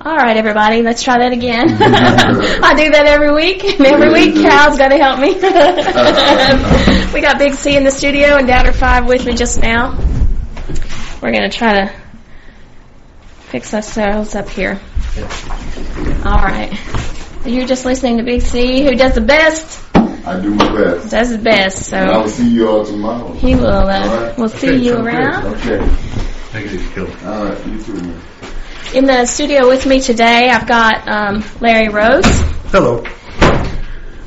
All right, everybody, let's try that again. I do that every week, and every week Cal's got to help me. we got Big C in the studio and Doubter Five with me just now. We're going to try to fix ourselves up here. All right. You're just listening to Big C, who does the best. I do my best. Does the best. So and I will see you all tomorrow. He will. Uh, All right. We'll see Okay, you sounds good. around. Okay. Take it easy, Kill. All right. You too, man. In the studio with me today, I've got um, Larry Rose. Hello.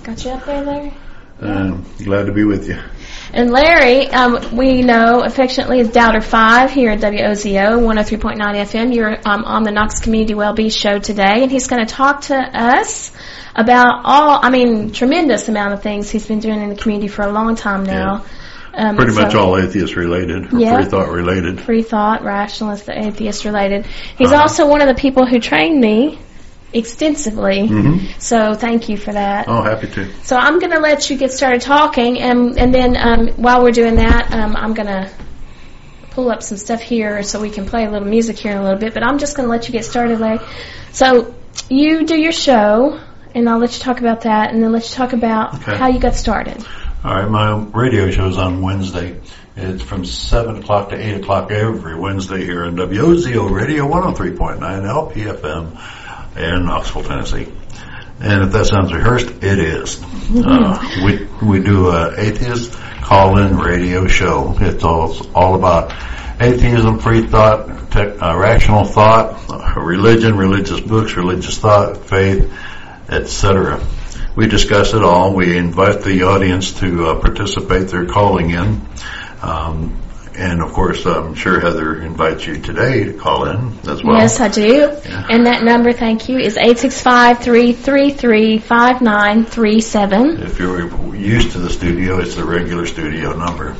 Got you up there, Larry? Um, glad to be with you. And Larry, um, we know affectionately as Doubter 5 here at WOZO 103.9 FM. You're um, on the Knox Community Wellbeing Show today, and he's going to talk to us about all, I mean, tremendous amount of things he's been doing in the community for a long time now. Um, Pretty so- much all atheist related, or Yeah. free thought related. Free thought, rationalist, atheist related. He's Uh-huh. also one of the people who trained me extensively. hmm So thank you for that. Oh, happy to. So I'm going to let you get started talking, and and then um, while we're doing that, um, I'm going to pull up some stuff here so we can play a little music here in a little bit. But I'm just going to let you get started, Larry. So you do your show, and I'll let you talk about that, and then let you talk about Okay. how you got started. All right, my radio show's on Wednesday. It's from 7 o'clock to 8 o'clock every Wednesday here on WOZO Radio 103.9 LPFM in Knoxville, Tennessee. And if that sounds rehearsed, it is. Uh, we, we do a atheist call-in radio show. It's all, all about atheism, free thought, tech, uh, rational thought, uh, religion, religious books, religious thought, faith, etc. We discuss it all. We invite the audience to uh, participate. They're calling in. Um, and of course, I'm sure Heather invites you today to call in as well. yes, I do. And that number, thank you, is eight six five three three three five nine three seven. If you're used to the studio, it's the regular studio number.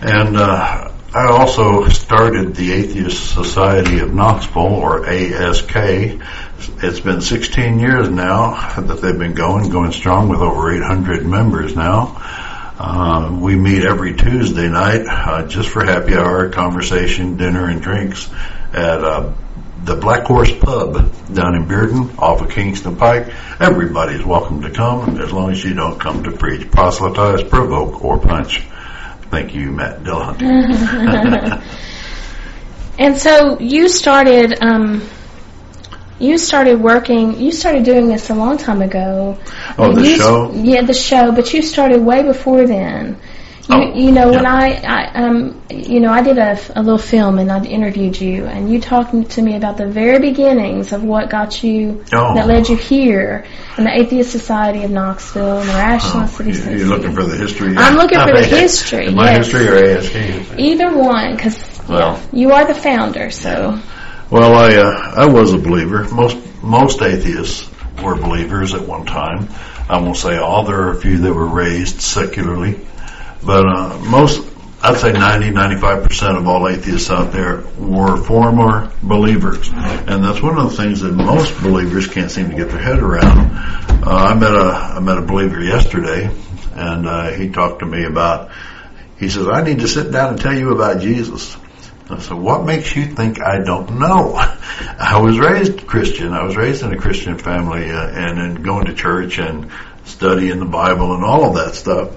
And uh, I also started the Atheist Society of Knoxville, or ASK. It's been 16 years now that they've been going, going strong with over 800 members now. Uh, we meet every Tuesday night uh, just for happy hour, conversation, dinner, and drinks at uh, the Black Horse Pub down in Bearden off of Kingston Pike. Everybody's welcome to come as long as you don't come to preach, proselytize, provoke, or punch. Thank you, Matt Dillahunty. And so you started, um, you started working, you started doing this a long time ago. Oh, the You- show? Yeah, the show, but you started way before then. You, Oh, you know, when. I, I, um, you know, I did a, a little film and I interviewed you, and you talked to me about the very beginnings of what got you, Oh. that led you here, and the Atheist Society of Knoxville, and the Rational Oh, City you- Society. you're looking for the history? I'm looking for the history, My yes. history or ASK? Either one, because Well. you are the founder, so. Well, I uh, I was a believer. Most most atheists were believers at one time. I won't say all. There are a few that were raised secularly, but uh, most I'd say 90 95 percent of all atheists out there were former believers, and that's one of the things that most believers can't seem to get their head around. Uh, I met a I met a believer yesterday, and uh, he talked to me about. He says, "I need to sit down and tell you about Jesus." Said, what makes you think I don't know? I was raised Christian. I was raised in a Christian family uh, and in going to church and studying the Bible and all of that stuff.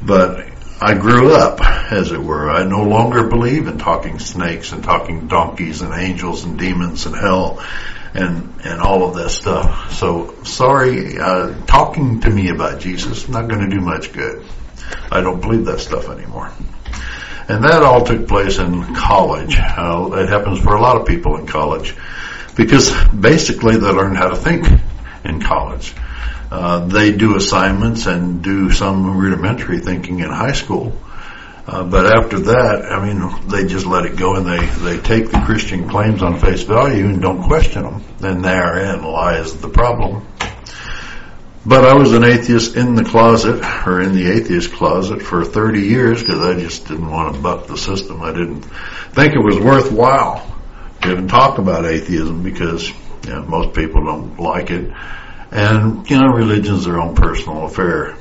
But I grew up, as it were. I no longer believe in talking snakes and talking donkeys and angels and demons and hell and and all of that stuff. So sorry, uh, talking to me about Jesus not going to do much good. I don't believe that stuff anymore. And that all took place in college. Uh, it happens for a lot of people in college because basically they learn how to think in college. Uh, they do assignments and do some rudimentary thinking in high school. Uh, but after that, I mean, they just let it go and they, they take the Christian claims on face value and don't question them. And therein lies the problem. But I was an atheist in the closet, or in the atheist closet for 30 years because I just didn't want to buck the system. I didn't think it was worthwhile to even talk about atheism because you know, most people don't like it. And, you know, religion's their own personal affair.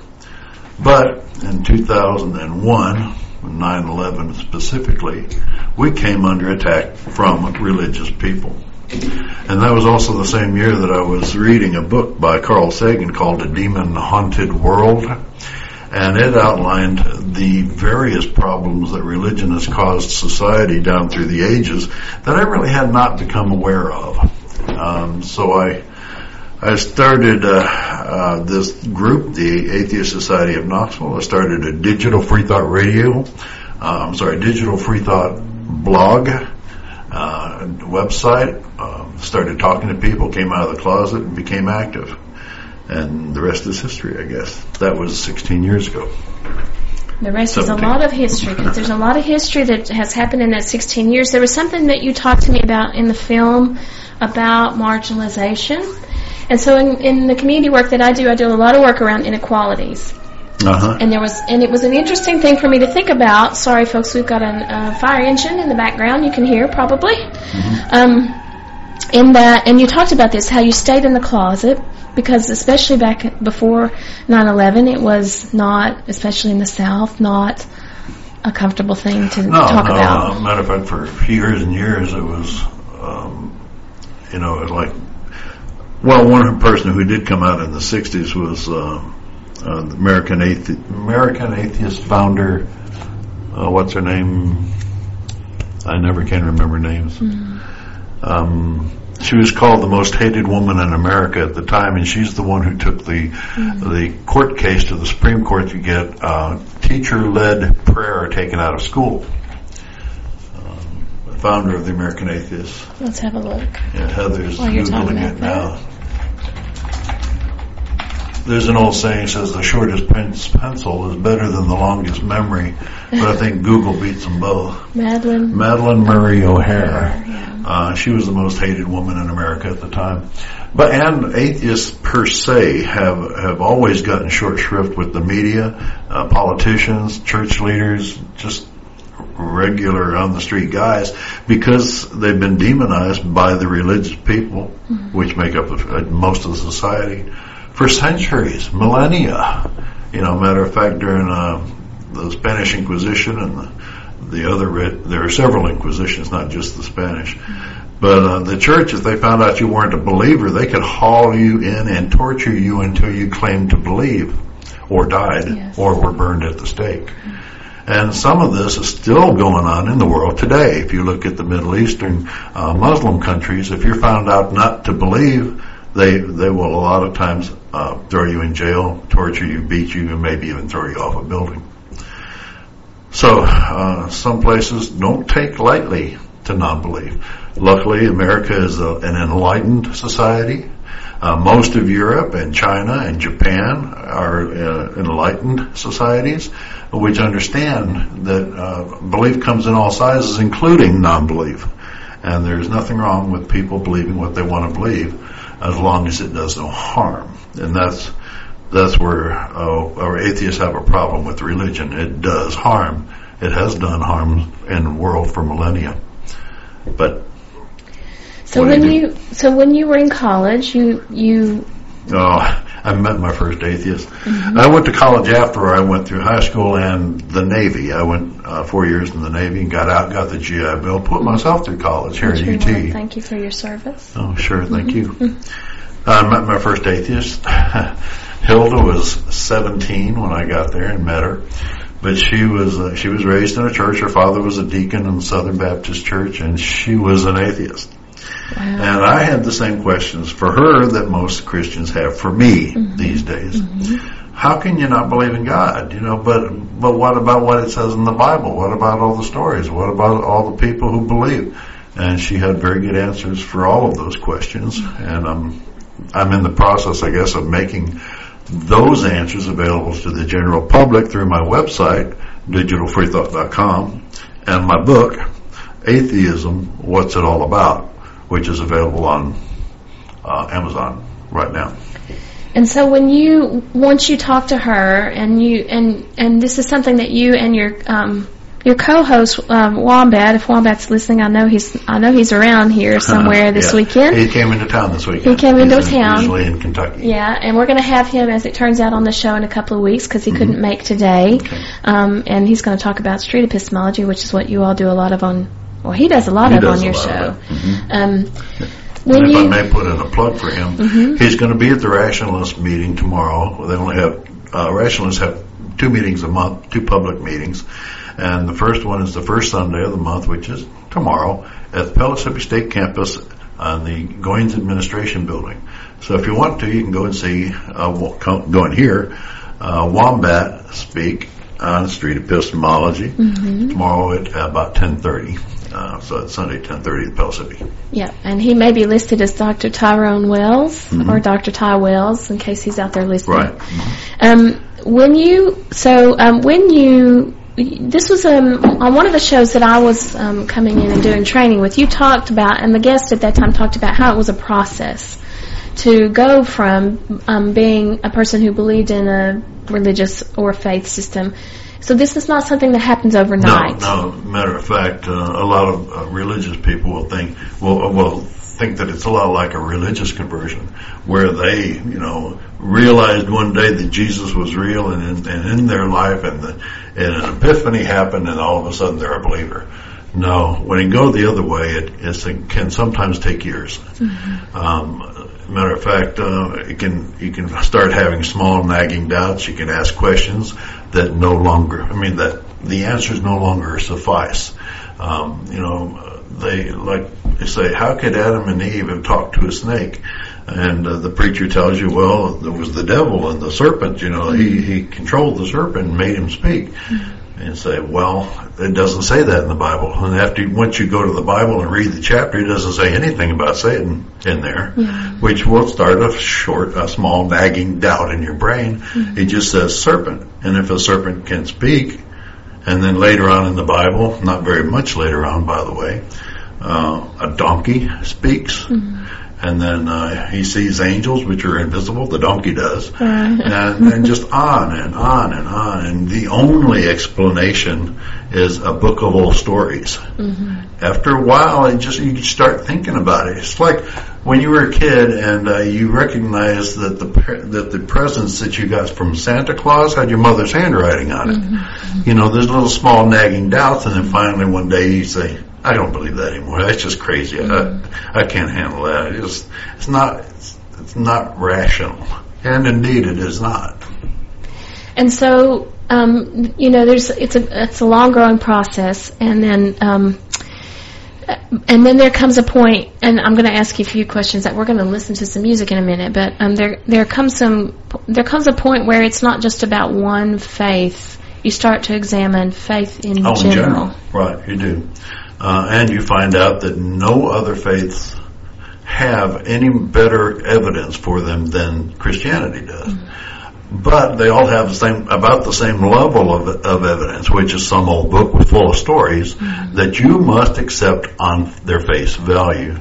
But in 2001, 9-11 specifically, we came under attack from religious people. And that was also the same year that I was reading a book by Carl Sagan called A Demon Haunted World. And it outlined the various problems that religion has caused society down through the ages that I really had not become aware of. Um, so I, I started uh, uh, this group, the Atheist Society of Knoxville. I started a digital free thought radio. Uh, I'm sorry, digital free thought blog, uh, website. Um, started talking to people, came out of the closet, and became active. And the rest is history, I guess. That was 16 years ago. The rest is a lot of history because there's a lot of history that has happened in that 16 years. There was something that you talked to me about in the film about marginalization. And so in, in the community work that I do, I do a lot of work around inequalities. Uh-huh. And there was, and it was an interesting thing for me to think about. Sorry, folks, we've got a uh, fire engine in the background. You can hear probably. Um, in that, and you talked about this, how you stayed in the closet because, especially back before 9/11, it was not, especially in the South, not a comfortable thing to No, talk no. about. uh, matter of fact, for years and years, it was, um, you know, like, well, one person who did come out in the '60s was uh, uh, the American Athe- American Atheist founder. Uh, what's her name? I never can remember names. Um, she was called the most hated woman in America at the time, and she's the one who took the the court case to the Supreme Court to get uh, teacher-led prayer taken out of school. Um, founder of the American Atheists, Let's have a look. yeah, Heather's While googling it now. There's an old saying says the shortest pen- pencil is better than the longest memory, but I think Google beats them both. Madalyn. Madalyn Murray O'Hair. Yeah. Uh, she was the most hated woman in America at the time. But and atheists per se have have always gotten short shrift with the media, uh, politicians, church leaders, just regular on the street guys because they've been demonized by the religious people, which make up most of the society, for centuries, millennia. You know, matter of fact, during uh, the Spanish Inquisition and the the other there are several inquisitions, not just the Spanish. But uh, the church, if they found out you weren't a believer, they could haul you in and torture you until you claimed to believe, or died, Yes. or were burned at the stake. And some of this is still going on in the world today. If you look at the Middle Eastern uh, Muslim countries, if you're found out not to believe, they they will a lot of times uh, throw you in jail, torture you, beat you, and maybe even throw you off a building. So uh, some places don't take lightly to non-belief. Luckily, America is a, an enlightened society. Uh, most of Europe and China and Japan are uh, enlightened societies, which understand that uh, belief comes in all sizes, including non-belief. And there's nothing wrong with people believing what they want to believe, as long as it does no harm. And that's that's where uh, our atheists have a problem with religion. It does harm. It has done harm in the world for millennia. But So when you you so when you were in college, you you Oh, I met my first atheist. I went to college after I went through high school and the Navy. I went uh, four years in the Navy and got out, got the GI Bill, put myself through college here at UT. thank you for your service. Oh, sure, thank you. I met my first atheist. Hilda was 17 when I got there and met her, but she was uh, she was raised in a church. Her father was a deacon in the Southern Baptist Church, and she was an atheist. And I had the same questions for her that most Christians have for me mm-hmm. these days. Mm-hmm. How can you not believe in God? You know, but but what about what it says in the Bible? What about all the stories? What about all the people who believe? And she had very good answers for all of those questions. Mm-hmm. And I'm I'm in the process, I guess, of making those answers available to the general public through my website, digitalfreethought.com, and my book, Atheism, What's It All About, which is available on uh, Amazon right now. And so when you once you talk to her and you and and this is something that you and your um your co-host um, Wombat, if Wombat's listening, I know he's I know he's around here somewhere this Yeah. weekend. He came into town this weekend. He came into He's in- town. Usually in Kentucky. Yeah, and we're going to have him, as it turns out, on the show in a couple of weeks because he couldn't make today. Okay. Um, and he's going to talk about street epistemology, which is what you all do a lot of on Well, he does a lot He of on your show. Mhm. Um, when And if I may put in a plug for him, Mhm. he's going to be at the Rationalist meeting tomorrow. They only have uh, Rationalists have two meetings a month, two public meetings, and the first one is the first Sunday of the month, which is tomorrow at the Pellissippi State Campus on the Goins Administration Building. So if you want to, you can go and see, uh, wa- come- go and hear uh, Wombat speak on Street Epistemology tomorrow at about 10:30. Uh, so it's Sunday 10:30 at Pellissippi. yeah, and he may be listed as Dr. Tyrone Wells Mhm. or Dr. Ty Wells in case he's out there listening. Right. Um, when you so um, when you this was um, on one of the shows that I was um, coming in and doing training with. You talked about, and the guest at that time talked about how it was a process to go from um, being a person who believed in a religious or faith system. So this is not something that happens overnight. No, no. Matter of fact, uh, a lot of uh, religious people will think, will, will think that it's a lot like a religious conversion, where they, you know, realized one day that Jesus was real and in, and in their life, and, the, and an epiphany happened, and all of a sudden they're a believer. No, when you go the other way, it, it can sometimes take years. Um, matter of fact, uh, it can you can start having small nagging doubts. You can ask questions that no longer. I mean that the answers no longer suffice. Um, you know, they like they say, how could Adam and Eve have talked to a snake? And uh, the preacher tells you, well, there was the devil and the serpent. You know, he he controlled the serpent and made him speak. And say, well, it doesn't say that in the Bible. And after once you go to the Bible and read the chapter, it doesn't say anything about Satan in there, mm-hmm. which will start a short, a small nagging doubt in your brain. Mm-hmm. It just says serpent, and if a serpent can speak, and then later on in the Bible, not very much later on, by the way, uh, a donkey speaks. Mm-hmm. And then uh, he sees angels, which are invisible. The donkey does, and, and just on and on and on. And the only explanation is a book of old stories. After a while, it just you start thinking about it. It's like when you were a kid and uh, you recognized that the pre- that the presents that you got from Santa Claus had your mother's handwriting on it. You know, there's little small nagging doubts, and then finally one day you say, "I don't believe that anymore. That's just crazy. I, I can't handle that. It's it's not it's, it's not rational." And indeed, it is not. And so, um, you know, there's it's a it's a long growing process, and then um, and then there comes a point, and I'm going to ask you a few questions that we're going to listen to some music in a minute. But um, there there comes some there comes a point where it's not just about one faith. You start to examine faith in Oh, in general. general, right? You do, uh, and you find out that no other faiths have any better evidence for them than Christianity does. Mm-hmm. But they all have the same, about the same level of, of evidence, which is some old book with full of stories mm-hmm. that you must accept on their face value.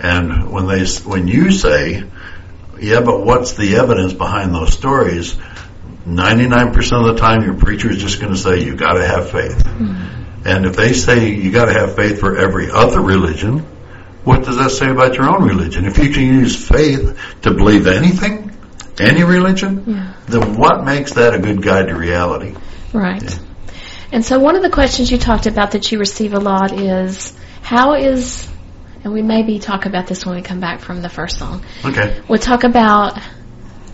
And when they, when you say, yeah, but what's the evidence behind those stories? 99% of the time your preacher is just going to say you got to have faith. Mm-hmm. And if they say you got to have faith for every other religion, what does that say about your own religion? If you can use faith to believe anything, any religion, Yeah. then what makes that a good guide to reality? Right. And so one of the questions you talked about that you receive a lot is how is, and we maybe talk about this when we come back from the first song. Okay. We'll talk about,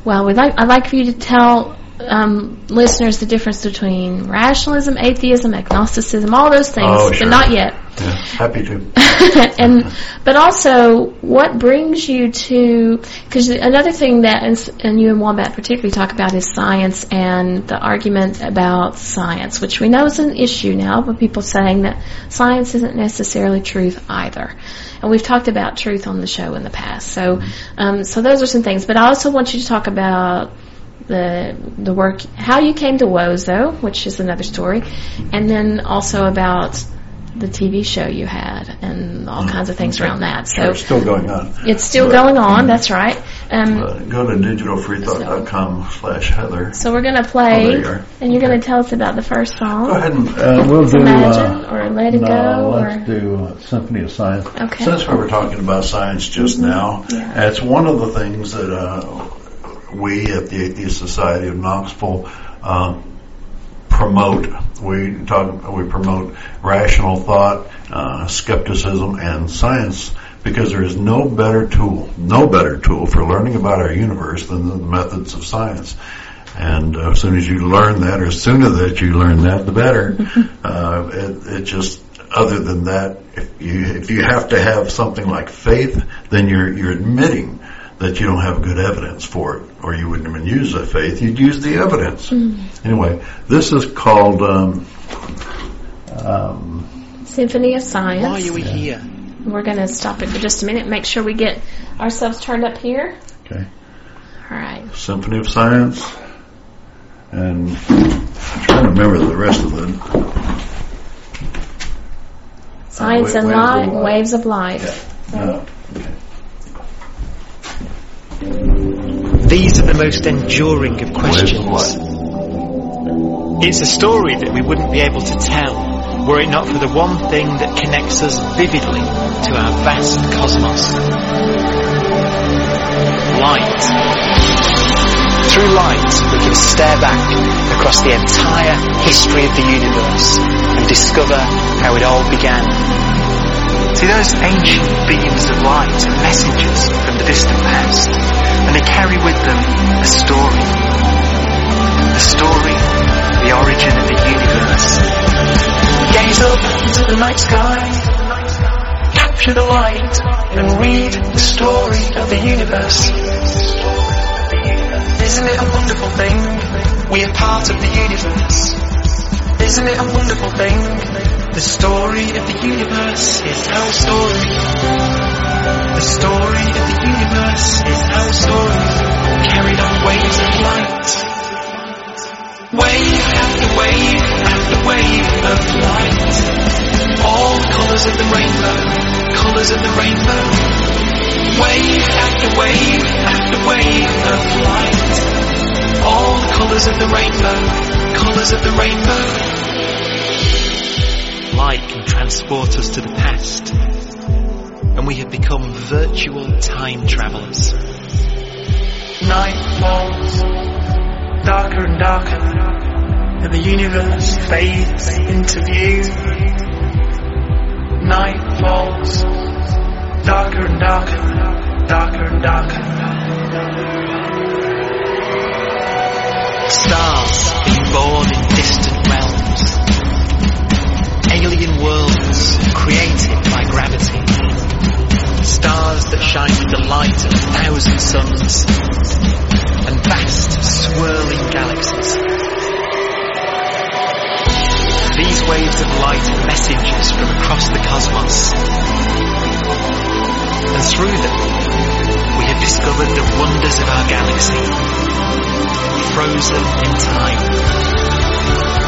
well, we'd like, I'd like for you to tell um, listeners the difference between rationalism, atheism, agnosticism, all those things, Oh, but not yet. Yeah, happy to. and but also what brings you to because another thing that and, and you and Wombat particularly talk about is science and the argument about science, which we know is an issue now, but people saying that science isn't necessarily truth either. And we've talked about truth on the show in the past. So um, so those are some things. But I also want you to talk about the the work how you came to Wozo, which is another story, and then also about the TV show you had and all kinds of things around that. So Sure, it's still going on. it's still But- going on. That's right. Um, Uh, go to digitalfreethought.com slash Heather. so we're going to Oh, play, there you are. and you're going to tell us about the first song. Go ahead and Uh, we'll do. Imagine uh, or Let It no, Go let's or do uh, Symphony of Science. okay. Since we were talking about science just now, Yeah. it's one of the things that uh, we at the Atheist Society of Knoxville um, promote we talk we promote rational thought, uh, skepticism, and science because there is no better tool, no better tool for learning about our universe than the methods of science. And uh, as soon as you learn that, or sooner that you learn that, the better. uh, it, it just other than that, if you if you have to have something like faith, then you're you're admitting that you don't have good evidence for it, or you wouldn't even use the faith. You'd use the evidence. Anyway, this is called um, um, Symphony of Science. Why are we here? We're going to stop it for just a minute. Make sure we get ourselves turned up here. okay All right. Symphony of Science, and I'm trying to remember the rest of it. Science wa- and waves Light, light. Waves of Light. No. Most enduring of questions. It's a story that we wouldn't be able to tell were it not for the one thing that connects us vividly to our vast cosmos. Light. Through light, we can stare back across the entire history of the universe and discover how it all began. See, those ancient beams of light are messengers from the distant past, and they carry with them a story. A story, the origin of the universe. Gaze up into the night sky, capture the light, and read the story of the universe. Isn't it a wonderful thing? We are part of the universe. Isn't it a wonderful thing? The story of the universe is our story. The story of the universe is our story, carried on waves of light. Wave after wave after wave of light. All colours of the rainbow, colours of the rainbow. Wave after wave after wave of light. All colours of the rainbow, colours of the rainbow. Light can transport us to the past, and we have become virtual time travellers. Night falls, darker and darker, and the universe fades into view. Night falls, darker and darker, darker and darker. Stars being born Alien worlds created by gravity. Stars that shine with the light of a thousand suns. And vast swirling galaxies. These waves of light are messengers from across the cosmos. And through them, we have discovered the wonders of our galaxy, frozen in time.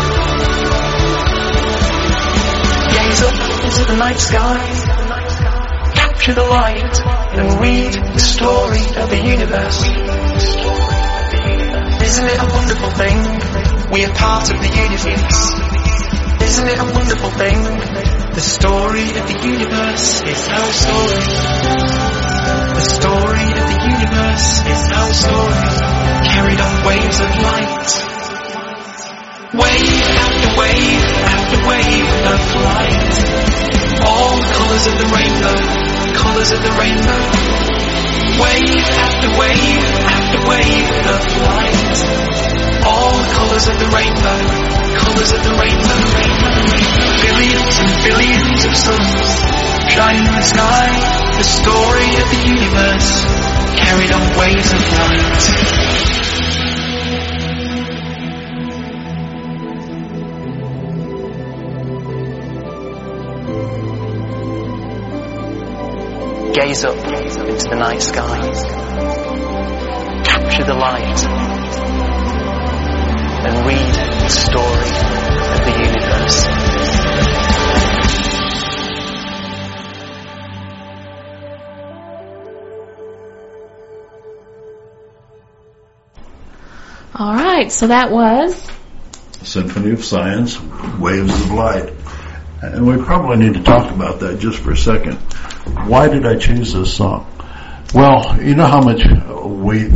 Gaze up into the night sky, capture the light, and read the story of the universe. Isn't it a wonderful thing? We are part of the universe. Isn't it a wonderful thing? The story of the universe is our story. The story of the universe is our story, carried on waves of light. Wave after wave after wave of light. All colours of the rainbow, colours of the rainbow. Wave after wave after wave of light. All colours of the rainbow, colours of the rainbow. Billions and billions of suns shine in the sky. The story of the universe carried on waves of light. Gaze up into the night sky. Capture the light and read the story of the universe. All right. So that was Symphony of Science, Waves of Light. And we probably need to talk about that just for a second. Why did I choose this song? Well, you know how much we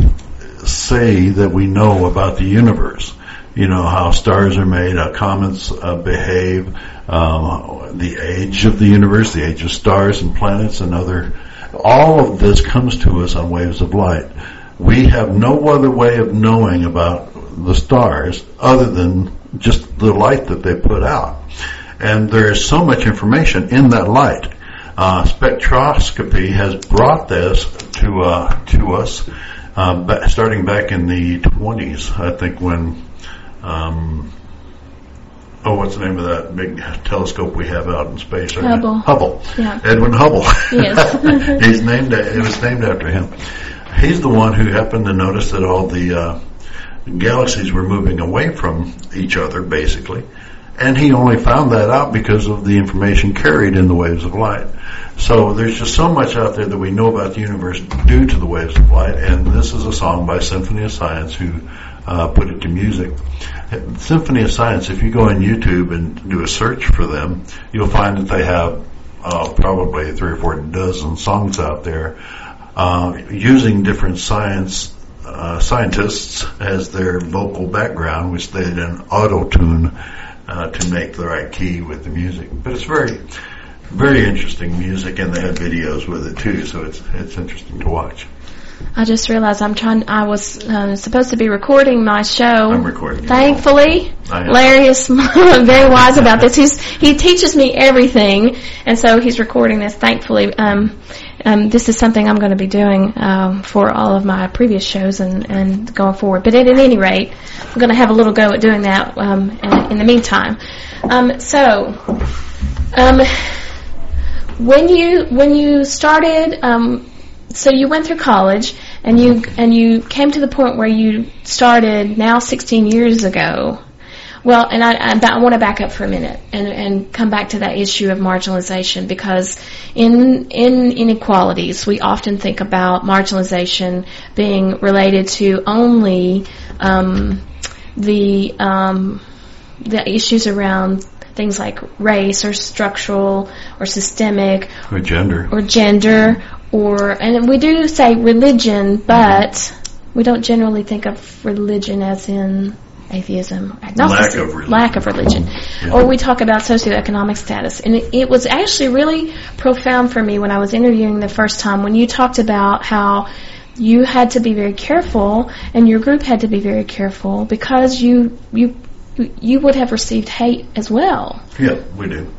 say that we know about the universe. you know, how stars are made, how comets uh, behave, um, the age of the universe, the age of stars and planets and other, all of this comes to us on waves of light. We have no other way of knowing about the stars other than just the light that they put out. And there is so much information in that light. Uh, spectroscopy has brought this to uh, to us, uh, ba- starting back in the 20s, I think, when um, oh, what's the name of that big telescope we have out in space? right? Hubble. Hubble. Yeah. Edwin Hubble. Yes. He's named. It was named after him. He's the one who happened to notice that all the uh, galaxies were moving away from each other, basically. And he only found that out because of the information carried in the waves of light. So there's just so much out there that we know about the universe due to the waves of light. And this is a song by Symphony of Science who uh, put it to music. Symphony of Science, if you go on YouTube and do a search for them, you'll find that they have uh, probably three or four dozen songs out there uh, using different science uh, scientists as their vocal background, which they then auto tune uh, to make the right key with the music. But it's very, very interesting music, and they have videos with it too, so it's it's interesting to watch. I just realized I'm trying. I was uh, supposed to be recording my show. I'm recording. Thankfully. Larry is very wise about this. He's he teaches me everything, and so he's recording this. Thankfully, um, um, this is something I'm going to be doing um, for all of my previous shows and and going forward. But at, at any rate, I'm going to have a little go at doing that um, in, in the meantime. Um, so. Um, when you when you started um, so you went through college and you and you came to the point where you started now 16 years ago well and I, I, I want to back up for a minute and, and come back to that issue of marginalization because in in inequalities we often think about marginalization being related to only um, the um, the issues around things like race or structural or systemic Or gender. or gender or and we do say religion but we don't generally think of religion as in atheism agnosticism, Lack of religion. lack of religion. Yeah. or we talk about socioeconomic status and it, it was actually really profound for me when I was interviewing the first time when you talked about how you had to be very careful and your group had to be very careful because you you you would have received hate as well. Yeah, we do.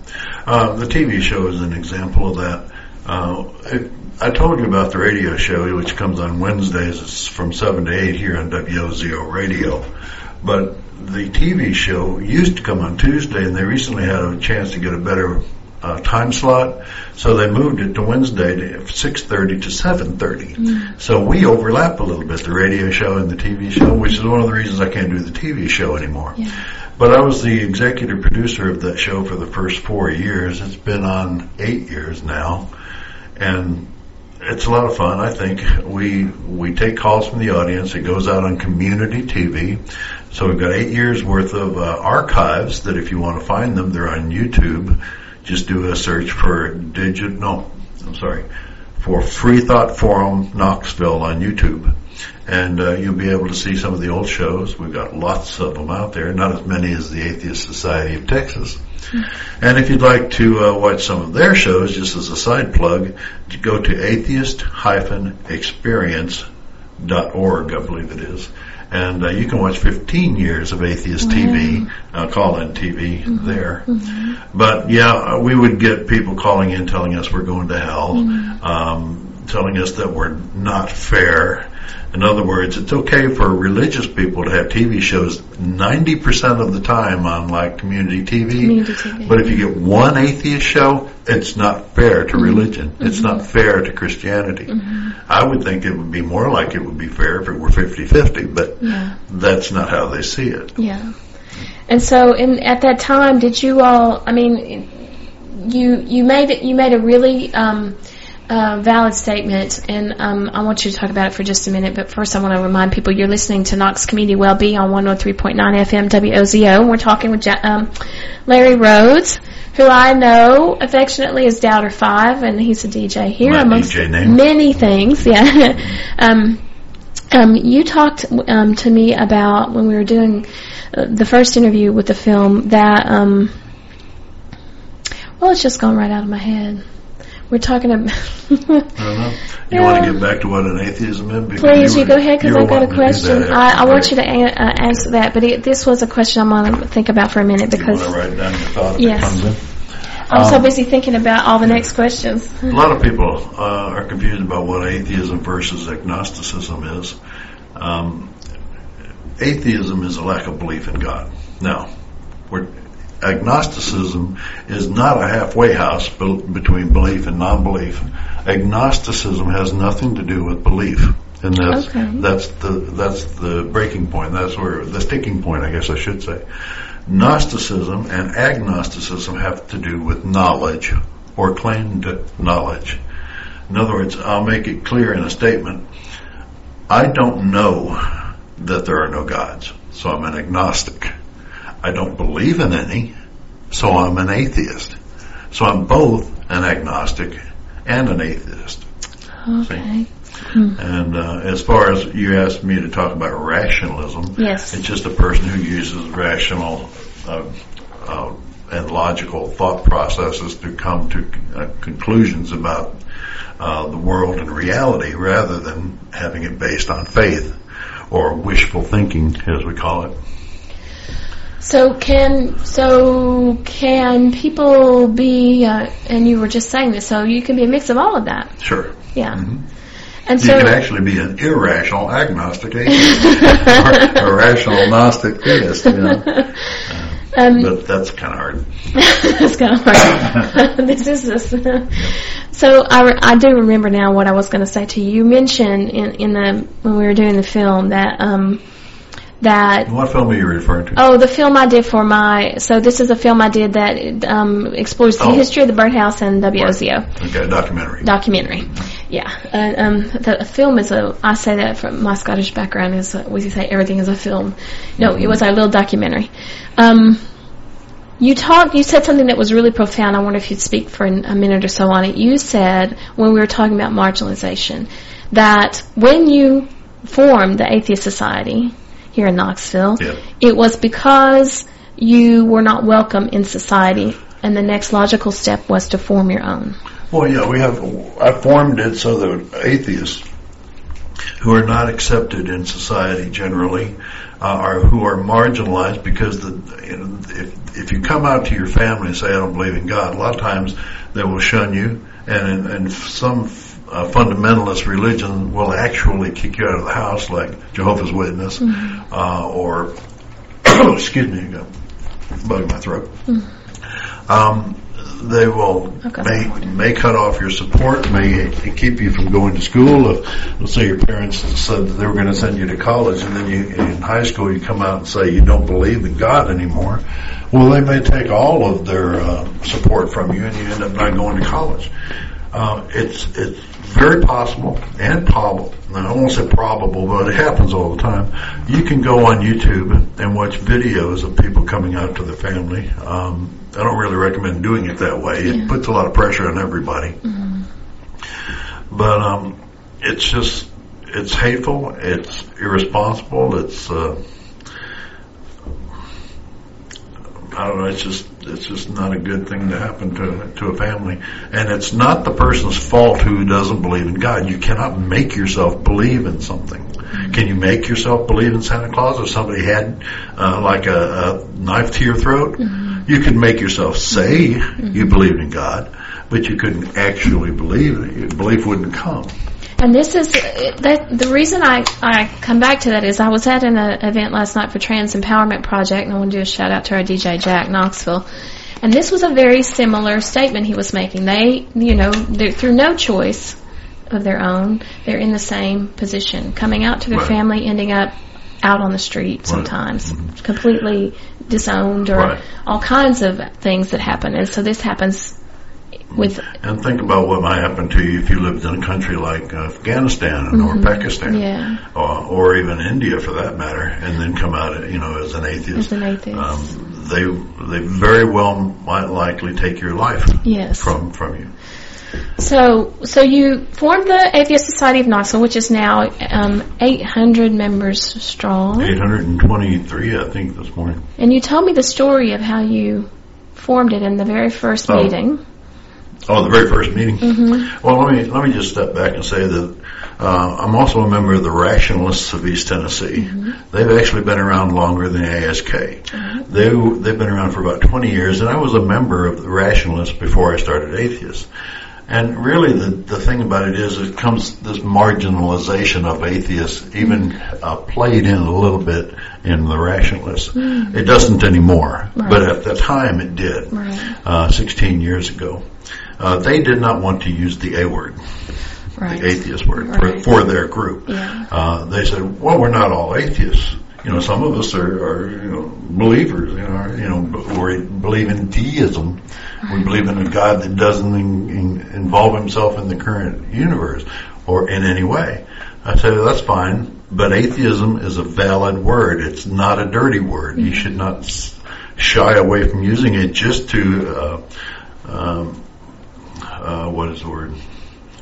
Uh, the TV show is an example of that. Uh, it, I told you about the radio show, which comes on Wednesdays. It's from 7 to 8 here on WOZO Radio. But the TV show used to come on Tuesday, and they recently had a chance to get a better uh, time slot, so they moved it to Wednesday to 6:30 to 7:30. So we overlap a little bit, the radio show and the TV show, which is one of the reasons I can't do the TV show anymore. Yeah. But I was the executive producer of that show for the first four years. It's been on eight years now, and it's a lot of fun. I think we we take calls from the audience. It goes out on community TV. So we've got eight years worth of uh, archives that if you want to find them, they're on YouTube. Just do a search for digit. No, I'm sorry, for Free Thought Forum Knoxville on YouTube and uh, you'll be able to see some of the old shows. We've got lots of them out there, not as many as the Atheist Society of Texas. And if you'd like to uh, watch some of their shows, just as a side plug, go to atheist-experience.org, I believe it is. And uh, you can watch 15 years of Atheist TV, uh, call-in TV there. But yeah, we would get people calling in telling us we're going to hell, um, telling us that we're not fair. In other words, it's okay for religious people to have TV shows 90% of the time on like community TV. Community TV. But if you get one atheist show, it's not fair to mm-hmm. religion. It's mm-hmm. not fair to Christianity. Mm-hmm. I would think it would be more like it would be fair if it were 50-50, but Yeah. that's not how they see it. Yeah. And so, in at that time, did you all? I mean, you you made it. You made a really um, uh, valid statement, and um, I want you to talk about it for just a minute. But first, I want to remind people you're listening to Knox Community Wellbeing on 103.9 FM WOZO. And we're talking with ja- um, Larry Rhodes, who I know affectionately as Doubter Five, and he's a DJ here My amongst DJ name. many things. Yeah. um, Um, you talked um, to me about when we were doing uh, the first interview with the film that, um, well, it's just gone right out of my head. We're talking about. I don't know. You Yeah. want to get back to what an atheism is? Because Please, you, were- go ahead because I've got a wanting to do question. I, I want you to a- uh, answer that, but it, this was a question I'm going to think about for a minute because to write down your thought Yes. it comes in? I'm so Um, busy thinking about all the next questions. A lot of people uh, are confused about what atheism versus agnosticism is. Um, atheism is a lack of belief in God. Now, we're, agnosticism is not a halfway house between belief and non-belief. Agnosticism has nothing to do with belief, and that's Okay. that's the that's the breaking point. That's where the sticking point, I guess I should say. Gnosticism and agnosticism have to do with knowledge or claimed knowledge. In other words, I'll make it clear in a statement. I don't know that there are no gods, so I'm an agnostic. I don't believe in any, so I'm an atheist. So I'm both an agnostic and an atheist. Okay. And uh, as far as you asked me to talk about rationalism, Yes. it's just a person who uses rational uh, uh, and logical thought processes to come to uh, conclusions about uh, the world and reality rather than having it based on faith or wishful thinking, as we call it. So can so can people be? Uh, and you were just saying this. So you can be a mix of all of that. Sure. Yeah. Mhm. And You so can actually be an irrational agnostic atheist or a rational gnostic theist, you know. um, But that's kind of hard. it's kind of hard. this is this. so I, re- I do remember now what I was going to say to you. You mentioned in in the when we were doing the film that um that What film are you referring to? Oh, the film I did for my. So this is a film I did that um, explores the Oh. history of the birdhouse and WOZO Okay, documentary. documentary. Yeah, uh, um, the film is a. I say that from my Scottish background is a, we say everything is a film. No, it was our little documentary. Um, you talked. You said something that was really profound. I wonder if you'd speak for an, a minute or so on it. You said when we were talking about marginalization that when you formed the Atheist Society here in Knoxville, Yeah. it was because you were not welcome in society, and the next logical step was to form your own. Well, yeah, we have. I formed it so that atheists who are not accepted in society generally, uh, are who are marginalized because the you know, if if you come out to your family and say I don't believe in God, a lot of times they will shun you, and and some uh, fundamentalist religion will actually kick you out of the house, like Jehovah's Witness, uh, or excuse me, got a bug in my throat. Um, they will Okay. may may cut off your support, may keep you from going to school. If, let's say your parents said that they were going to send you to college, and then you in high school you come out and say you don't believe in God anymore. Well, they may take all of their uh, support from you, and you end up not going to college. Uh, it's it's very possible and probable. I won't say probable, but it happens all the time. You can go on YouTube and watch videos of people coming out to the family. Um, I don't really recommend doing it that way. It puts a lot of pressure on everybody. But um, it's just it's hateful. It's irresponsible. It's uh, I don't know. It's just it's just not a good thing to happen to to a family, and it's not the person's fault who doesn't believe in God. You cannot make yourself believe in something. Can you make yourself believe in Santa Claus if somebody had uh, like a, a knife to your throat? You could make yourself say you believed in God, but you couldn't actually believe it. Your belief wouldn't come. And this is that the reason I, I come back to that is I was at an uh, event last night for Trans Empowerment Project, and I want to do a shout out to our DJ Jack Knoxville. And this was a very similar statement he was making. They, you know, they're through no choice of their own, they're in the same position, coming out to their Right. family, ending up out on the street sometimes, completely disowned, or Right. all kinds of things that happen. And so this happens with And think about what might happen to you if you lived in a country like Afghanistan or Pakistan, yeah. or, or even India for that matter, and then come out, you know, as an atheist. As an atheist. Um, they they very well might likely take your life Yes. from from you. So, so you formed the Atheist Society of Knoxville, which is now um, 800 members strong. 823, I think, this morning. And you told me the story of how you formed it in the very first Oh. meeting. Oh, the very first meeting. Mm-hmm. Well, let me let me just step back and say that uh, I'm also a member of the Rationalists of East Tennessee. Mm-hmm. They've actually been around longer than ASK. Mm-hmm. They they've been around for about 20 years, and I was a member of the Rationalists before I started Atheists. And really, the the thing about it is, it comes this marginalization of atheists, even uh, played in a little bit in the Rationalists. It doesn't anymore, Mm. Right. but at the time it did. Right. Uh, 16 years ago, uh, they did not want to use the A word Right. the atheist word Right. for, for their group. Yeah. Uh, they said, well, we're not all atheists. You know, some of us are, are you know, believers. You know, you know, we believe in deism. We believe in a God that doesn't in, in, involve himself in the current universe or in any way. I said, that's fine, but atheism is a valid word. It's not a dirty word. You should not shy away from using it just to, uh, um, uh, what is the word?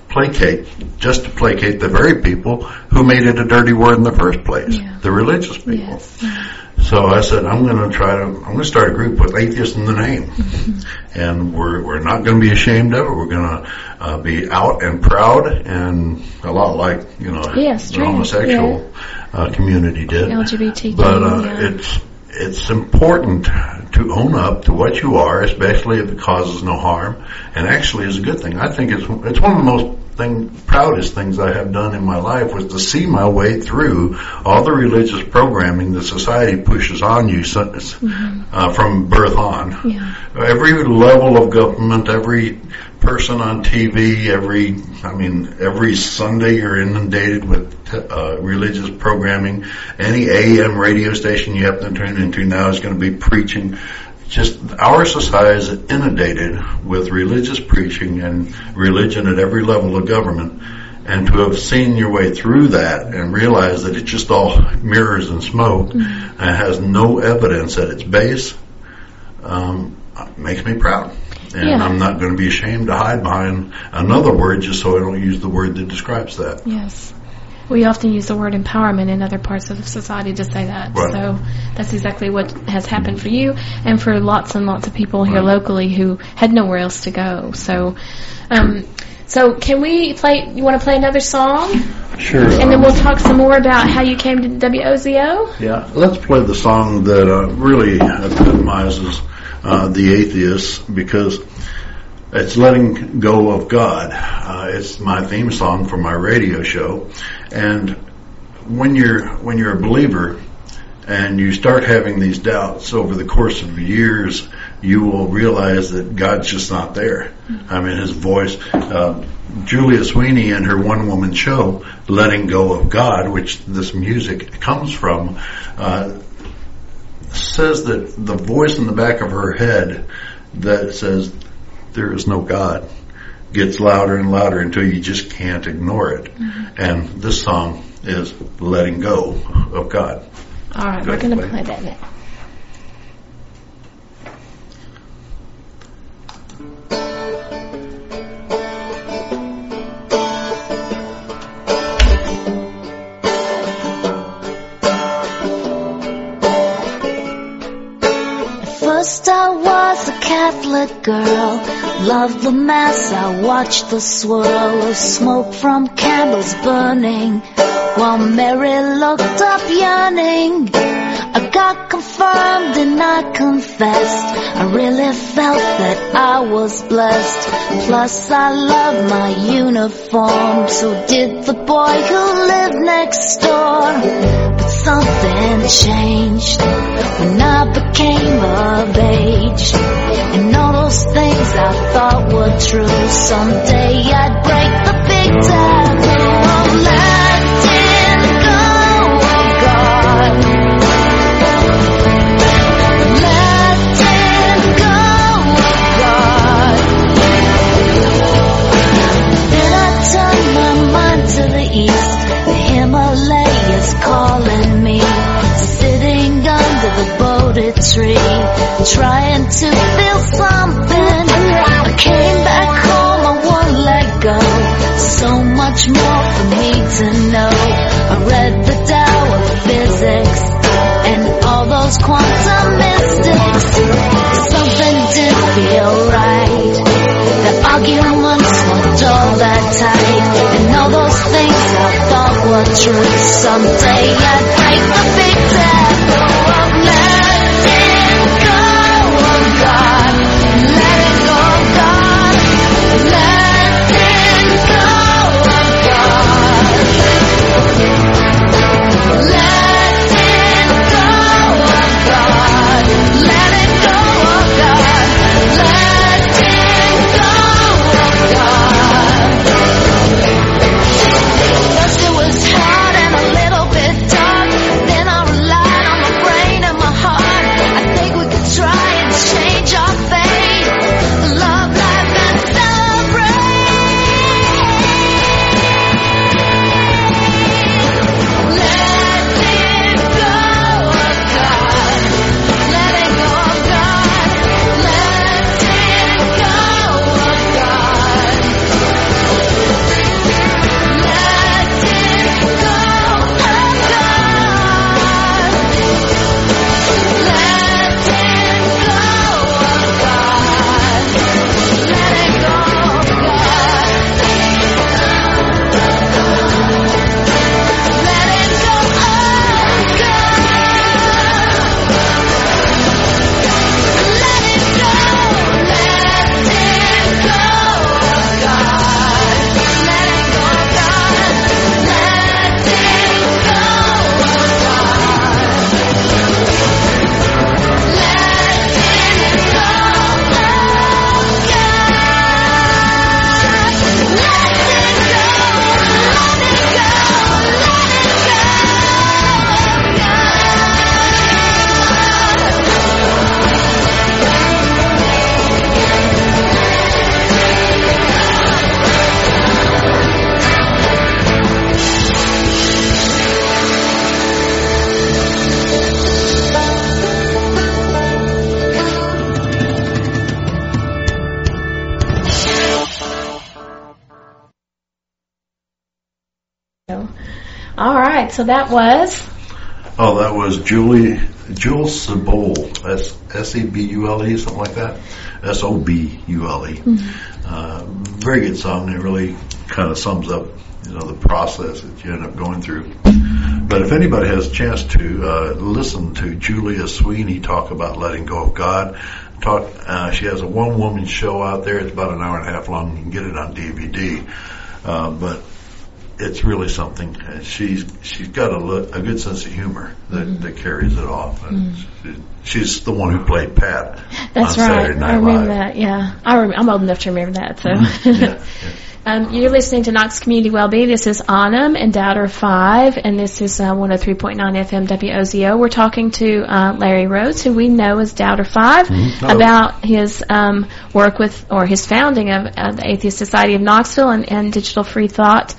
placate, just to placate the very people who made it a dirty word in the first place, Yeah. the religious people. Yes. So I said, I'm going to try to, I'm going to start a group with atheists in the name. and we're, we're not going to be ashamed of it. We're going to uh, be out and proud and a lot like, you know, Yes, the homosexual uh, community did. LGBTQ. But uh, yeah. it's it's important to own up to what you are, especially if it causes no harm, and actually is a good thing. I think it's it's one of the most thing proudest things I have done in my life was to see my way through all the religious programming the society pushes on you uh, from birth on. Yeah. Every level of government, every person on TV, every, I mean, every Sunday you're inundated with uh, religious programming. Any AM radio station you happen to turn into now is going to be preaching. Just our society is inundated with religious preaching and religion at every level of government. And to have seen your way through that and realize that it's just all mirrors and smoke and has no evidence at its base, um, makes me proud. And Yeah. I'm not going to be ashamed to hide behind another word just so I don't use the word that describes that. Yes. We often use the word empowerment in other parts of society to say that. Right. So that's exactly what has happened for you and for lots and lots of people here Right. locally who had nowhere else to go. So, um, so can we play? You want to play another song, Sure. and then we'll talk some more about how you came to WOZO. Yeah, let's play the song that uh, really epitomizes uh, the atheist because it's letting go of God. Uh, it's my theme song for my radio show, and when you're when you're a believer and you start having these doubts over the course of years, you will realize that God's just not there. I mean, His voice. Uh, Julia Sweeney and her one woman show, Letting Go of God, which this music comes from, uh, says that the voice in the back of her head that says, There is no God, gets louder and louder until you just can't ignore it. Mm-hmm. And this song is Letting Go of God. All right, Good, we're going to play. play that now. First I was a Catholic girl, loved the mass, I watched the swirl of smoke from candles burning, while Mary looked up yearning. I got confirmed and I confessed, I really felt that I was blessed. Plus I loved my uniform, so did the boy who lived next door. But something changed when I became of age. And all those things I thought were true, someday I'd break the big taboo of tree, trying to feel something. I came back home, I won't let go. So much more for me to know. I read the Tao of physics and all those quantum mystics. Something did feel right. The arguments weren't all that tight, and all those things I thought were true. Someday I'd break the big day. So that was Oh, that was Julie, Jules Sebule. That's S-E-B-U-L-E, something like that. S-O-B-U-L-E. Uh, very good song. It really kind of sums up, you know, the process that you end up going through. But if anybody has a chance to uh, listen to Julia Sweeney talk about letting go of God, talk. Uh, she has a one-woman show out there. It's about an hour and a half long. You can get it on DVD. Uh, but it's really something. She's she's got a, lo- a good sense of humor that, that carries it off. And she, she's the one who played Pat That's on right. Saturday Night I remember Live. that. Yeah, I rem- I'm old enough to remember that. So, Yeah, um, you're listening to Knox Community Wellbeing. This is Anam and Doubter Five, and this is uh, 103.9 FM WOZO. We're talking to uh, Larry Rhodes, who we know as Doubter 5 Hello. about his um, work with or his founding of uh, the Atheist Society of Knoxville and, and Digital Free Thought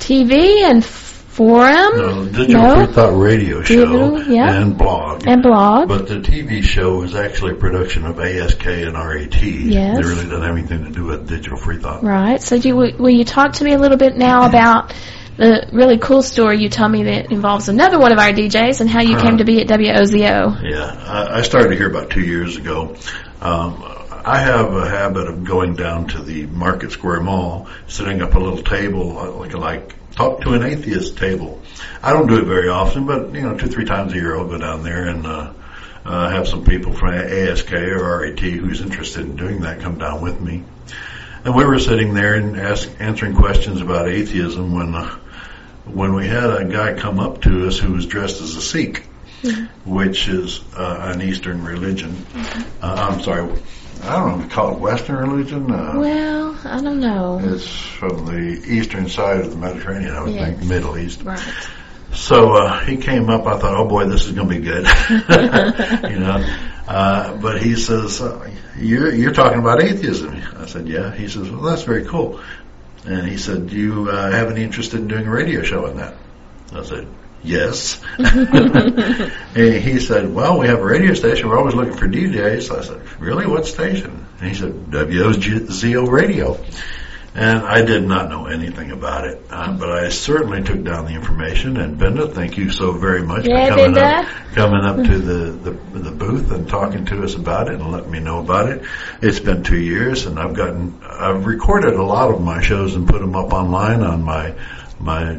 TV and Forum. No, Digital No? Free Thought Radio Show Digital, yeah. and blog. and blog. But the TV show is actually a production of ASK and RAT. Yes. It really doesn't have anything to do with Digital Free Thought. Right. So, do you, will you talk to me a little bit now about the really cool story you told me that involves another one of our DJs and how you came to be at WOZO? Yeah, I, I started here about two years ago. Um, I have a habit of going down to the Market Square Mall, setting up a little table, uh, like like talk to an atheist table. I don't do it very often, but you know, two three times a year I'll go down there and uh, uh, have some people from ASK or RAT who's interested in doing that come down with me. And we were sitting there and ask, answering questions about atheism when uh, when we had a guy come up to us who was dressed as a Sikh which is uh, an Eastern religion. Uh, I'm sorry, I don't know if you call it Western religion. Uh, Well, I don't know. it's from the eastern side of the Mediterranean, I would Yes. think, Middle East. Right. So uh, he came up. I thought, oh boy, this is going to be good, you know. Uh, but he says, uh, you're, "You're talking about atheism." I said, "Yeah." He says, "Well, that's very cool." And he said, "Do you uh, have any interest in doing a radio show on that?" I said, "Yes." and he said, "Well, we have a radio station. We're always looking for DJs." I said, "Really? What station?" And he said, "WOZO Radio." And I did not know anything about it, uh, but I certainly took down the information. And Binda, thank you so very much Yeah, for coming Binda. up, coming up to the, the the booth and talking to us about it and letting me know about it. It's been two years, and I've gotten I've recorded a lot of my shows and put them up online on my my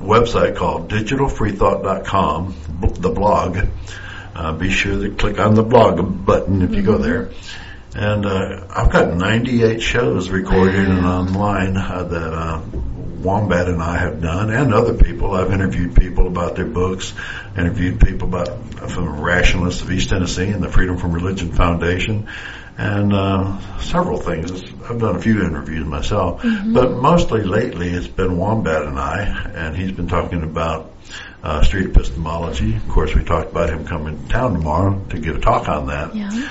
website called digitalfreethought.com, the blog. Uh, be sure to click on the blog button if you go there. And uh, I've got 98 shows recorded and online uh, that uh, Wombat and I have done, and other people. I've interviewed people about their books, interviewed people about from Rationalists of East Tennessee and the Freedom from Religion Foundation, and uh, several things. I've done a few interviews myself, but mostly lately it's been Wombat and I, and he's been talking about uh, street epistemology. Of course, we talked about him coming to town tomorrow to give a talk on that. Yeah.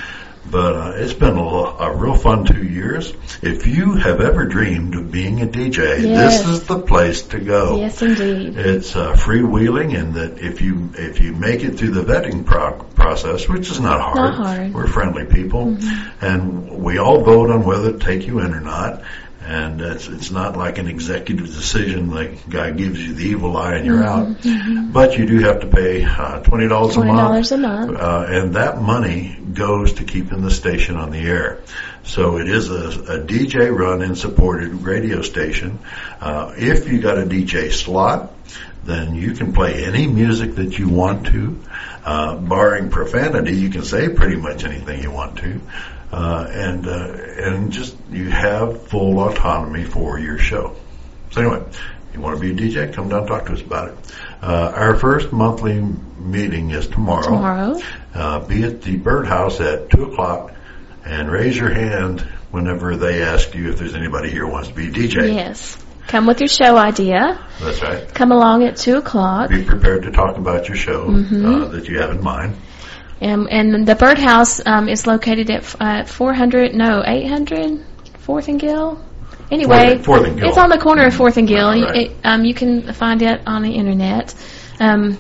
But uh, it's been a, a real fun two years. If you have ever dreamed of being a DJ, Yes. this is the place to go. Yes, indeed. It's uh, freewheeling, and that if you if you make it through the vetting pro- process, which is not hard, Not hard. Mm-hmm. we're friendly people, and we all vote on whether to take you in or not. And it's it's not like an executive decision, like guy gives you the evil eye and you're Mm-hmm. out. But you do have to pay uh, twenty dollars a month. $20 a month. Uh, and that money goes to keeping the station on the air. So it is a, a DJ run and supported radio station. Uh, if you got a DJ slot, then you can play any music that you want to. Uh, barring profanity, you can say pretty much anything you want to. Uh, and, uh, and just, you have full autonomy for your show. So anyway, you want to be a DJ, come down and talk to us about it. Uh, our first monthly meeting is tomorrow. Tomorrow. Uh, be at the birdhouse at two o'clock and raise your hand whenever they ask you if there's anybody here who wants to be a DJ. Yes. Come with your show idea. That's right. Come along at 2 o'clock. Be prepared to talk about your show Mm-hmm. uh, that you have in mind. And, and the birdhouse um, is located at uh, 400, no, 800 4th and Gill. Anyway, Fourth- Fourth and Gill. it's on the corner of 4th and Gill. Right. It, um, you can find it on the internet. Um,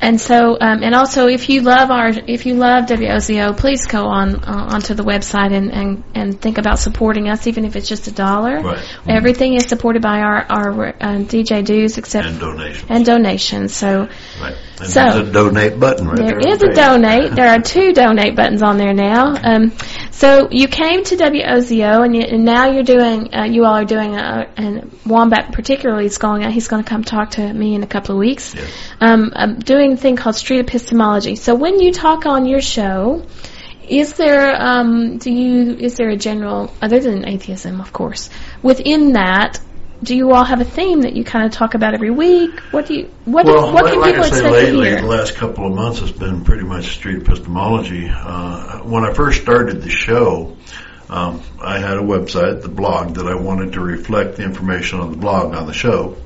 and so, um, and also, if you love our, if you love WOZO, please go on uh, onto the website and, and and think about supporting us, even if it's just a dollar. Right. Everything is supported by our our uh, DJ dues, except And donations. and donations. So right. And so- there's a donate button right there. there is the a donate. There are two donate buttons on there now. Um, so you came to WOZO, and, you, and now you're doing. Uh, you all are doing a, and Wombat particularly is going. out. He's going to come talk to me in a couple of weeks. Yes. Um, I'm doing a thing called street epistemology. So when you talk on your show. Is there um, do you is there a general other than atheism, of course, within that? Do you all have a theme that you kind of talk about every week? What do you what do- Well, what like, can like people I say, expect lately, to hear? the last couple of months has been pretty much street epistemology. Uh, when I first started the show, um, I had a website, the blog, that I wanted to reflect the information on the blog on the show.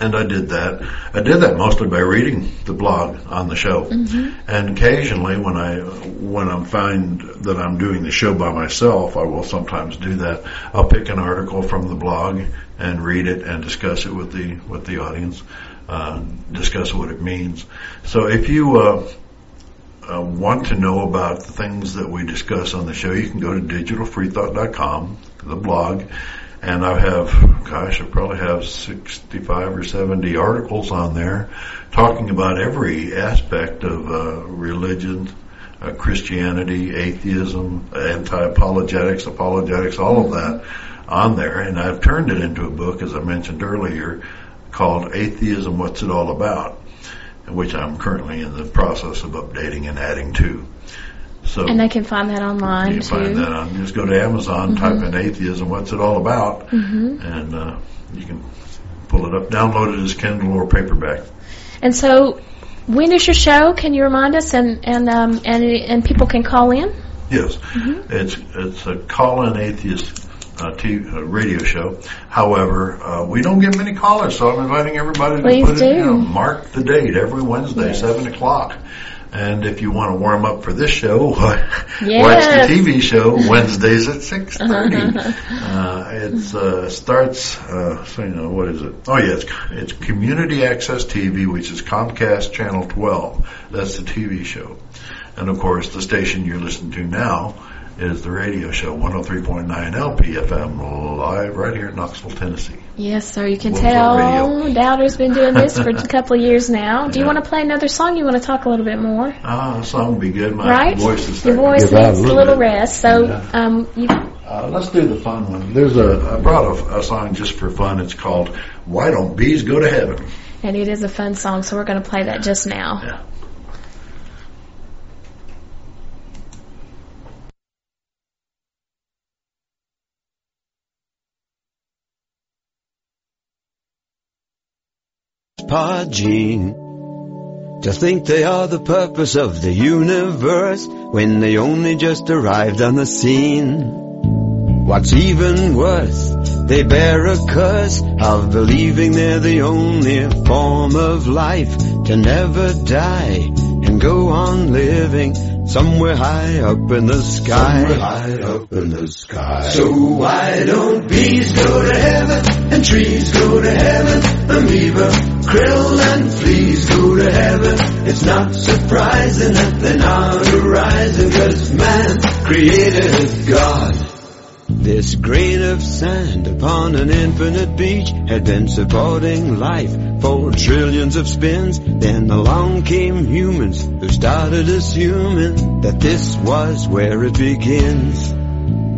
And I did that. I did that mostly by reading the blog on the show. And occasionally when I, when I find that I'm doing the show by myself, I will sometimes do that. I'll pick an article from the blog and read it and discuss it with the, with the audience, uh, discuss what it means. So if you, uh, uh, want to know about the things that we discuss on the show, you can go to digitalfreethought.com, the blog, and I have, gosh, I probably have 65 or 70 articles on there talking about every aspect of uh, religion, uh, Christianity, atheism, anti-apologetics, apologetics, all of that on there. And I've turned it into a book, as I mentioned earlier, called Atheism, What's It All About? which I'm currently in the process of updating and adding to. So And they can find that online you too. can find that on. Just go to Amazon, type in atheism, what's it all about, Mm-hmm. and uh, you can pull it up, download it as Kindle or paperback. And so, when is your show? Can you remind us? And and um, and and people can call in. Yes, Mm-hmm. it's it's a call-in atheist uh, t- uh, radio show. However, uh, we don't get many callers, so I'm inviting everybody to Please put it, you know, mark the date every Wednesday, Yes. seven o'clock. And if you want to warm up for this show, watch the TV show Wednesdays at six thirty. uh, it uh, starts. Uh, so you know what is it? Oh yeah, it's, it's Community Access TV, which is Comcast Channel Twelve. That's the TV show, and of course the station you're listening to now is the radio show 103.9 LPFM live right here in Knoxville, Tennessee. Yes, sir. You can Wolves tell radio. Doubter's been doing this for a couple of years now. Do you want to play another song? You want to talk a little bit more? Ah, the song would be good. My right? voice is Your starting to voice give out needs a little little rest. So, Yeah. um, you, Uh, let's do the fun one. There's a, I brought a, a song just for fun. It's called Why Don't Bees Go to Heaven? and it is a fun song, so we're going to play that just now. Yeah. To think they are the purpose of the universe when they only just arrived on the scene. What's even worse, they bear a curse of believing they're the only form of life to never die and go on living somewhere high up in the sky. Somewhere high up in the sky. So why don't bees go to heaven and trees go to heaven? Amoeba, krill and fleas go to heaven. It's not surprising that they're not arising cause man created his God. This grain of sand upon an infinite beach had been supporting life for trillions of spins. Then along came humans who started assuming that this was where it begins.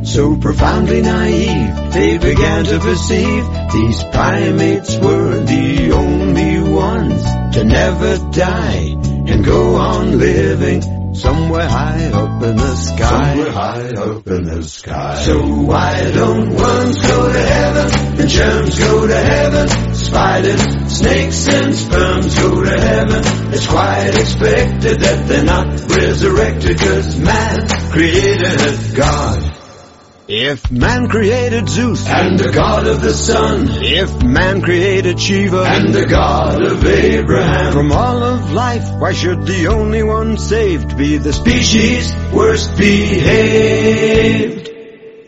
So profoundly naive, they began to perceive these primates were the only ones to never die and go on living somewhere high up in the sky. Somewhere high up in the sky. So why don't worms go to heaven and germs go to heaven? Spiders, snakes and sperms go to heaven. It's quite expected that they're not resurrected cause man created God. If man created Zeus and the god of the sun, if man created Shiva and the god of Abraham, from all of life, why should the only one saved be the species worst behaved?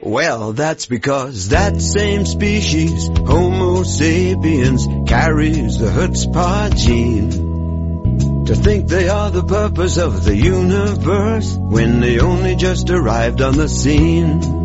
Well, that's because that same species, Homo sapiens, carries the chutzpah gene. To think they are the purpose of the universe when they only just arrived on the scene.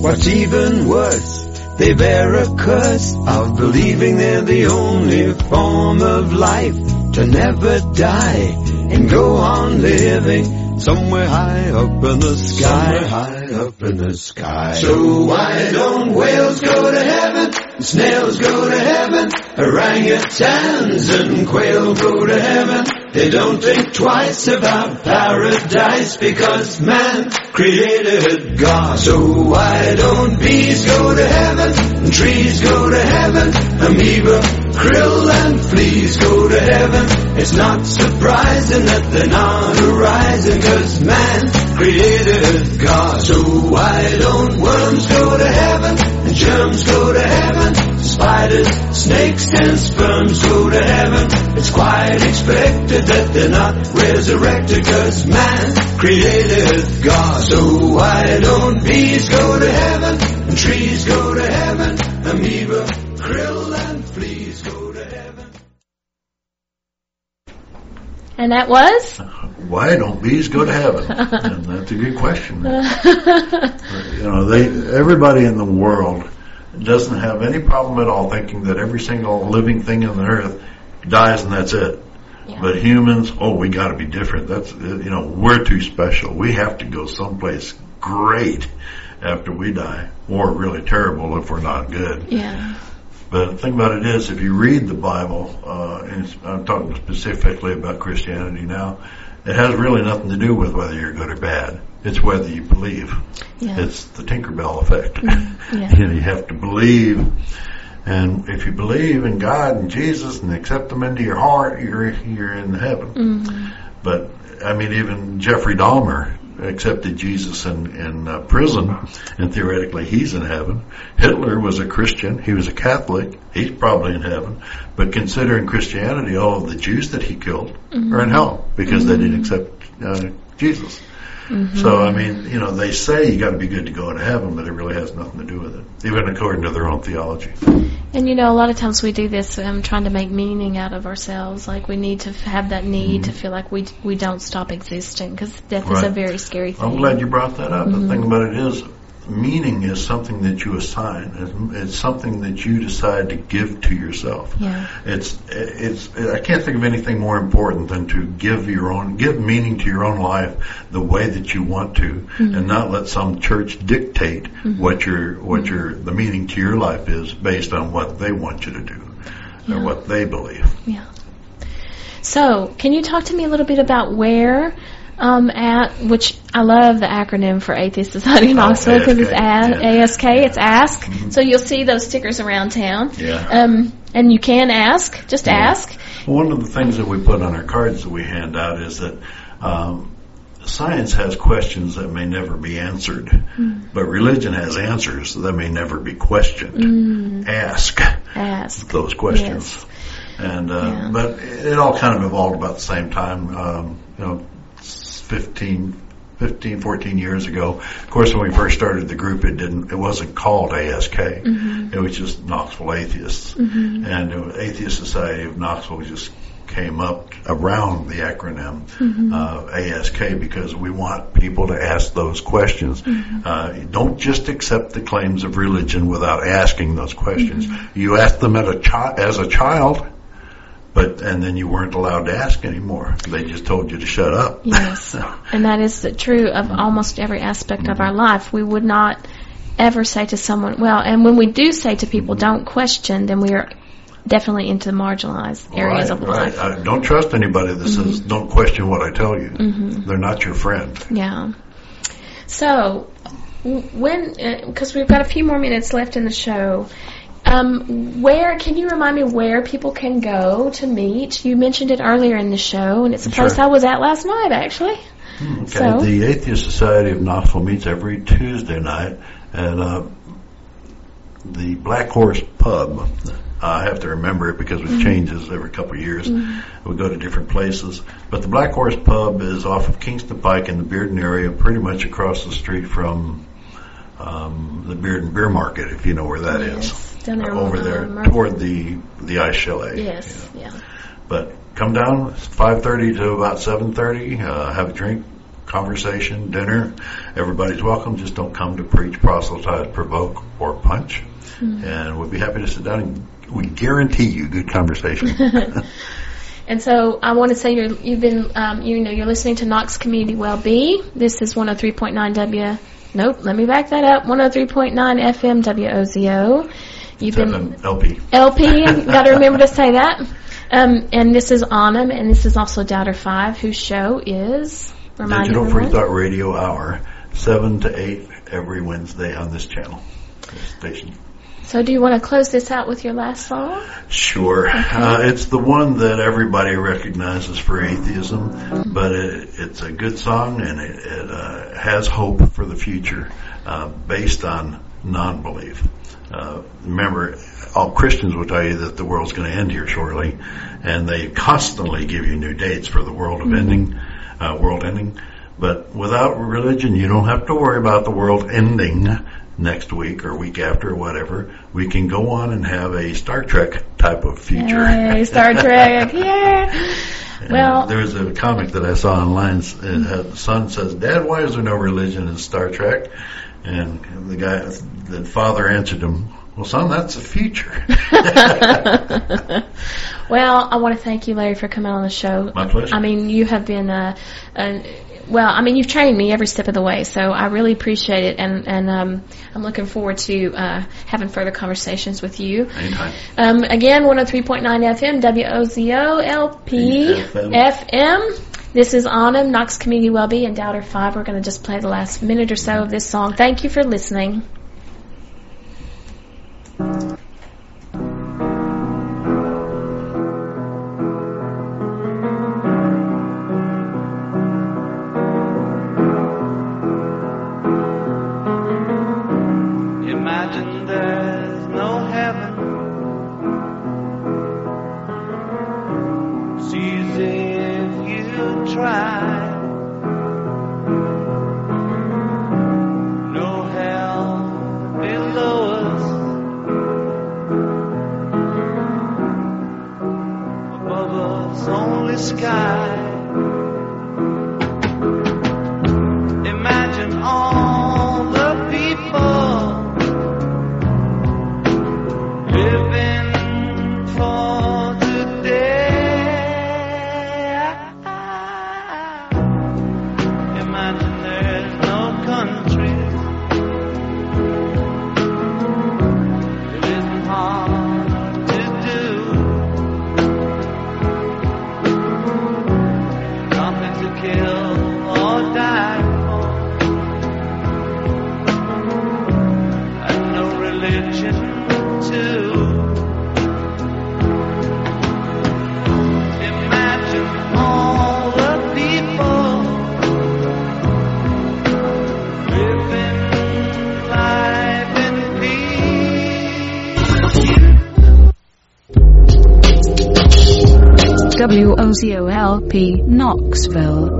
What's even worse, they bear a curse of believing they're the only form of life to never die and go on living somewhere high up in the Somewhere sky. high up in the sky. So why don't whales go to heaven? Snails go to heaven. Orangutans and quail go to heaven. They don't think twice about paradise because man created God. So why don't bees go to heaven? And trees go to heaven. Amoeba, krill and fleas go to heaven. It's not surprising that they're not arising cause man created God. So why don't worms go to heaven? And germs go to heaven. Spiders, snakes and sperms go to heaven. It's quite expected that they're not resurrected cause man created God. So why don't bees go to heaven? And trees go to heaven. Amoeba, krill and fleas go to heaven. And that was? Why don't bees go to heaven? and that's a good question. you know, they everybody in the world doesn't have any problem at all thinking that every single living thing on the earth dies and that's it. Yeah. But humans, oh, we got to be different. That's you know, we're too special. We have to go someplace great after we die, or really terrible if we're not good. Yeah. But the thing about it is, if you read the Bible, uh, and I'm talking specifically about Christianity now, it has really nothing to do with whether you're good or bad. It's whether you believe. Yeah. It's the Tinkerbell effect. yeah. you, know, you have to believe, and if you believe in God and Jesus and accept them into your heart, you're you're in heaven. Mm-hmm. But I mean, even Jeffrey Dahmer accepted Jesus in in uh, prison, and theoretically he's in heaven. Hitler was a Christian; he was a Catholic. He's probably in heaven. But considering Christianity, all of the Jews that he killed are in hell because they didn't accept uh, Jesus. So I mean, you know, they say you got to be good to go into heaven, but it really has nothing to do with it, even according to their own theology. And you know, a lot of times we do this um, trying to make meaning out of ourselves. Like we need to have that need to feel like we we don't stop existing because death is a Mm-hmm. Very scary thing. I'm glad you brought that up. The thing about it is, meaning is something that you assign. It's, something that you decide to give to yourself. Yeah. It's it's. I can't think of anything more important than to give your own give meaning to your own life the way that you want to, mm-hmm. and not let some church dictate mm-hmm. what your what mm-hmm. your the meaning to your life is based on what they want you to do or what they believe. Yeah. So, can you talk to me a little bit about where um, at which I love the acronym for Atheist Society in Oh, Knoxville because it's ASK, A- yeah. ASK. It's Ask. So you'll see those stickers around town. Yeah. Um, and you can ask. Just ask. One of the things that we put on our cards that we hand out is that um, science has questions that may never be answered, but religion has answers that may never be questioned. Ask Ask. those questions. Yes. And uh, Yeah. but it all kind of evolved about the same time. Um, you know, 15, 15, 14 years ago. Of course, when we first started the group, it didn't. It wasn't called ASK. Mm-hmm. It was just Knoxville Atheists, and uh, Atheist Society of Knoxville just came up around the acronym Mm-hmm. uh, ASK because we want people to ask those questions. Mm-hmm. Uh, don't just accept the claims of religion without asking those questions. Mm-hmm. You ask them at a chi- as a child, but and then you weren't allowed to ask anymore. They just told you to shut up. Yes. and that is the- true of almost every aspect of our life. We would not ever say to someone, well, and when we do say to people, don't question, then we are definitely into the marginalized areas right, of right. life. Uh, don't trust anybody that says don't question what I tell you. Mm-hmm. They're not your friend. Yeah. So, when, because we've got a few more minutes left in the show, um, where, can you remind me where people can go to meet? You mentioned it earlier in the show, and it's a place Sure. I was at last night, actually. Okay. So? The Atheist Society of Knoxville meets every Tuesday night at uh, the Black Horse Pub. I have to remember it because it changes every couple of years. We go to different places. But the Black Horse Pub is off of Kingston Pike in the Bearden area, pretty much across the street from um, the Bearden Beer Market, if you know where that is. Down there, Over there Murphy. toward the the ice chalet. Yes, yeah. But come down, 5.30 to about 7.30, uh, have a drink, conversation, dinner. Everybody's welcome. Just don't come to preach, proselytize, provoke, or punch. And we'd be happy to sit down and we guarantee you good conversation. And so I want to say you're, you've been, um, you know, you're listening to Knox Community Well Be. This is 103.9 W. Nope, let me back that up. 103.9 FM WOZO. You've been Seven LP. LP. Got to remember to say that. Um, and this is Anam, and this is also Doubter Five, whose show is remind Digital Free. Thought Radio Hour, 7 to 8 every Wednesday on this channel. this Station. So, do you want to close this out with your last song? Sure. Uh, it's the one that everybody recognizes for atheism, but it, it's a good song and it, it uh, has hope for the future uh, based on non-belief. Uh, remember, all Christians will tell you that the world's going to end here shortly, and they constantly give you new dates for the world of ending, uh, world ending. But without religion, you don't have to worry about the world ending next week or week after or whatever. We can go on and have a Star Trek type of future. Yay, Star Trek. Yeah. Well, there was a comic that I saw online. It had, the son says, "Dad, why is there no religion in Star Trek?" And the guy, the father answered him, "Well, son, that's the future." well, I want to thank you, Larry, for coming on the show. My pleasure. I mean, you have been, a, uh, well, I mean, you've trained me every step of the way, so I really appreciate it, and and um, I'm looking forward to uh, having further conversations with you. Anytime. Um, again, 103.9 FM, WOZO LP FM. FM. This is Anam, Knox Community Wellbe, and Doubter 5. We're going to just play the last minute or so of this song. Thank you for listening. Knoxville.